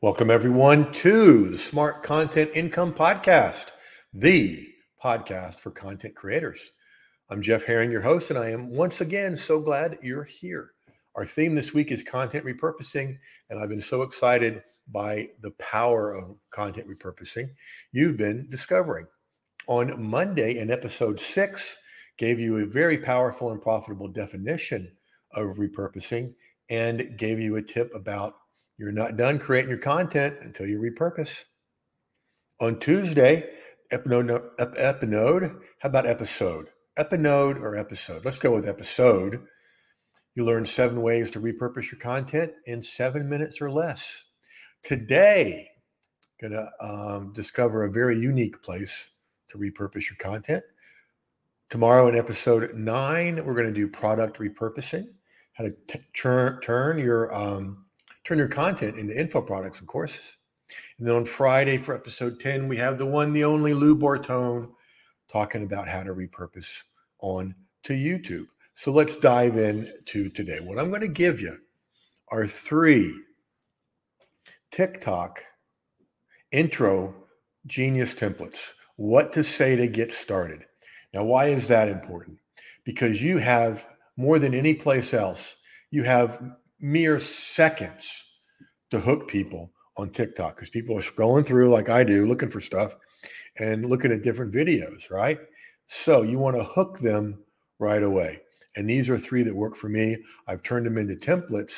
Welcome, everyone, to the Smart Content Income Podcast, the podcast for content creators. I'm Jeff Herring, your host, and I am once again so glad you're here. Our theme this week is content repurposing, and I've been so excited by the power of content repurposing you've been discovering. On Monday, in episode six, gave you a very powerful and profitable definition of repurposing and gave you a tip about you're not done creating your content until you repurpose. On Tuesday, Epinode, how about episode? Epinode or episode? Let's go with episode. You learn seven ways to repurpose your content in seven minutes or less. Today, gonna um, discover a very unique place to repurpose your content. Tomorrow in episode nine, we're going to do product repurposing, how to t- turn turn your um, turn your content into info products and courses. And then on Friday for episode 10, we have the one, the only Lou Bortone talking about how to repurpose on to YouTube. So let's dive in to today. What I'm going to give you are three TikTok intro genius templates. What to say to get started. Now, why is that important? Because you have more than any place else, you have mere seconds to hook people on TikTok because people are scrolling through like I do, looking for stuff and looking at different videos, right? So you want to hook them right away. And these are three that work for me. I've turned them into templates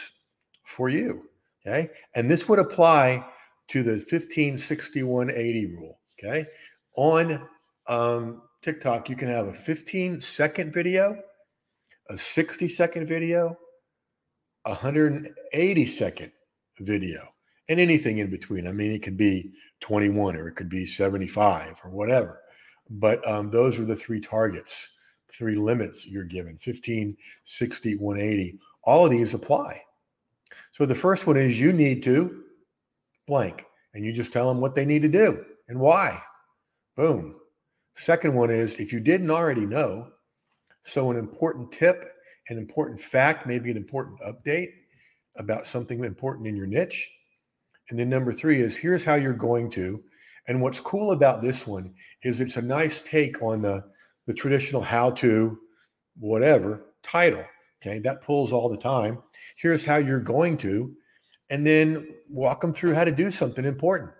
for you. Okay. And this would apply to the 15, 61, 80 rule. Okay. On um, TikTok, you can have a 15 second video, a 60 second video, 180 second video and anything in between. I mean, it can be 21 or it could be 75 or whatever. But um, those are the three targets, three limits you're given 15, 60, 180. All of these apply. So the first one is you need to blank, and you just tell them what they need to do and why. Boom. Second one is if you didn't already know, so an important tip, an important fact, maybe an important update about something important in your niche. And then number three is here's how you're going to. And what's cool about this one is it's a nice take on the, the traditional how to whatever title. Okay, that pulls all the time. Here's how you're going to, and then walk them through how to do something important.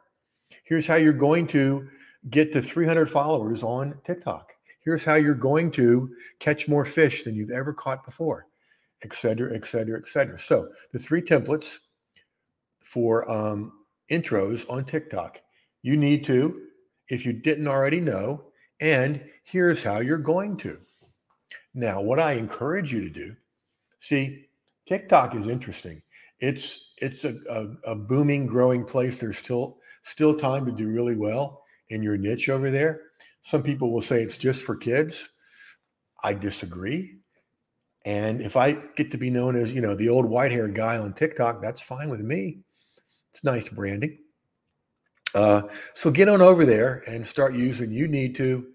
Here's how you're going to get to 300 followers on TikTok. Here's how you're going to catch more fish than you've ever caught before, et cetera, et cetera, et cetera. So the three templates for um, intros on TikTok. You need to, if you didn't already know, and here's how you're going to. Now, what I encourage you to do, see, TikTok is interesting. It's it's a, a, a booming, growing place. There's still still time to do really well in your niche over there. Some people will say it's just for kids. I disagree. And if I get to be known as, you know, the old white haired guy on TikTok, that's fine with me. It's nice branding. Uh, so get on over there and start using you need to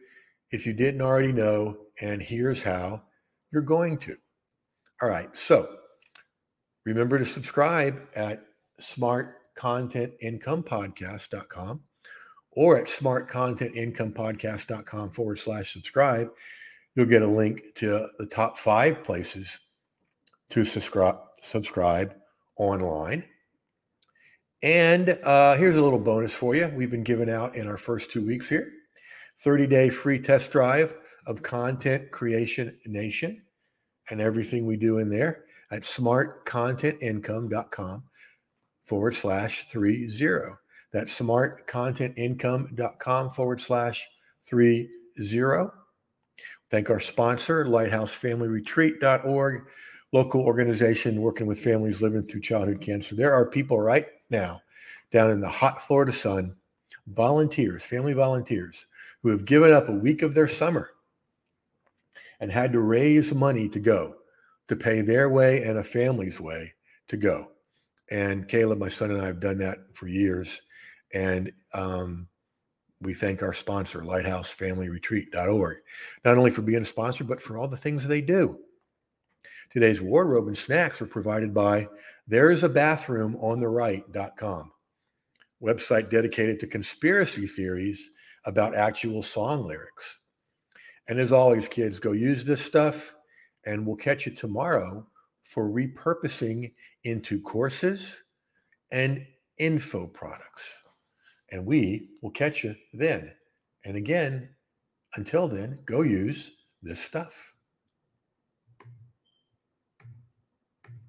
if you didn't already know. And here's how you're going to. All right. So remember to subscribe at smartcontentincomepodcast.com or at smartcontentincomepodcast.com forward slash subscribe. You'll get a link to the top five places to subscribe subscribe online. And uh, here's a little bonus for you. We've been giving out in our first two weeks here 30 day free test drive of Content Creation Nation and everything we do in there at smartcontentincome.com forward slash three zero. That's smartcontentincome.com forward slash three zero. Thank our sponsor, lighthousefamilyretreat.org, local organization working with families living through childhood cancer. There are people right now down in the hot Florida sun, volunteers, family volunteers, who have given up a week of their summer and had to raise money to go to pay their way and a family's way to go. And Caleb, my son, and I have done that for years. And um, we thank our sponsor, lighthousefamilyretreat.org, not only for being a sponsor, but for all the things they do. Today's wardrobe and snacks are provided by there's a bathroom on the right.com. website dedicated to conspiracy theories about actual song lyrics. And as always, kids, go use this stuff, and we'll catch you tomorrow for repurposing into courses and info products. And we will catch you then. And again, until then, go use this stuff.